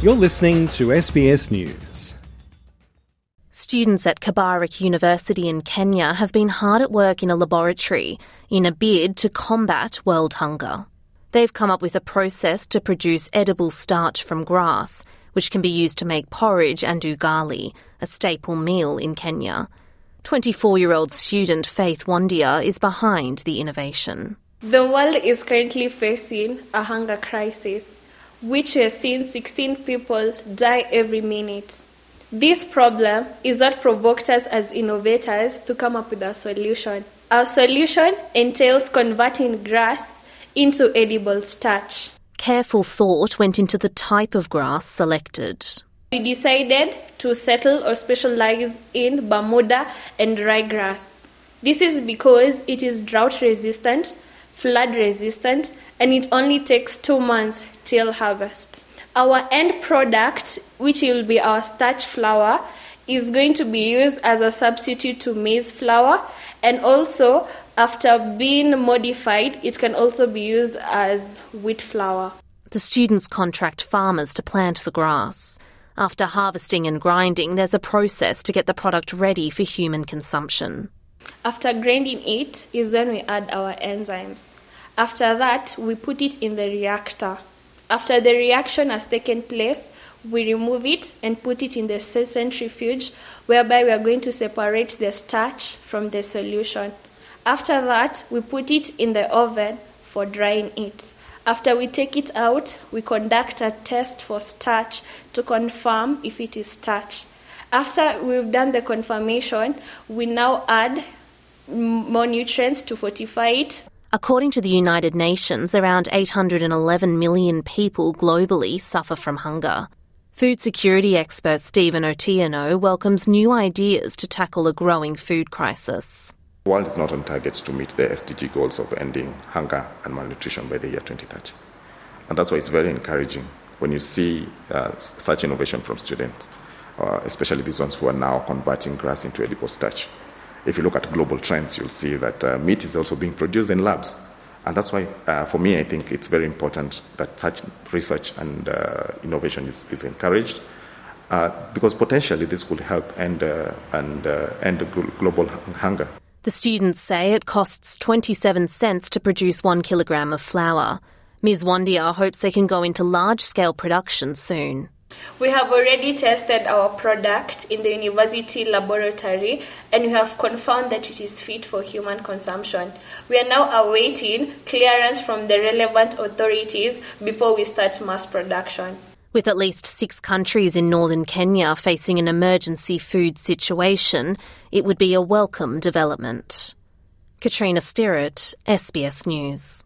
You're listening to SBS News. Students at Kabarak University in Kenya have been hard at work in a laboratory in a bid to combat world hunger. They've come up with a process to produce edible starch from grass, which can be used to make porridge and ugali, a staple meal in Kenya. 24 year old student Faith Wandia is behind the innovation. The world is currently facing a hunger crisis, which has seen 16 people die every minute. This problem is what provoked us as innovators to come up with a solution. Our solution entails converting grass into edible starch. Careful thought went into the type of grass selected. We decided to settle or specialize in Bermuda and ryegrass. This is because it is drought resistant, flood resistant, and it only takes two months till harvest. Our end product, which will be our starch flour, is going to be used as a substitute to maize flour and also after being modified, it can also be used as wheat flour. The students contract farmers to plant the grass. After harvesting and grinding, there's a process to get the product ready for human consumption. After grinding it is when we add our enzymes. After that, we put it in the reactor. After the reaction has taken place, we remove it and put it in the centrifuge, whereby we are going to separate the starch from the solution. After that, we put it in the oven for drying it. After we take it out, we conduct a test for starch to confirm if it is starch. After we've done the confirmation, we now add more nutrients to fortify it. According to the United Nations, around 811 million people globally suffer from hunger. Food security expert Stephen Otieno welcomes new ideas to tackle a growing food crisis. The world is not on target to meet the SDG goals of ending hunger and malnutrition by the year 2030. And that's why it's very encouraging when you see uh, such innovation from students, uh, especially these ones who are now converting grass into edible starch. If you look at global trends, you'll see that uh, meat is also being produced in labs. And that's why, uh, for me, I think it's very important that such research and uh, innovation is, is encouraged. Uh, because potentially this could help end, and, end global hunger. The students say it costs 27 cents to produce one kilogram of flour. Ms. Wandia hopes they can go into large scale production soon. We have already tested our product in the university laboratory and we have confirmed that it is fit for human consumption. We are now awaiting clearance from the relevant authorities before we start mass production. With at least six countries in northern Kenya facing an emergency food situation, it would be a welcome development. Katrina Stirrett, SBS News.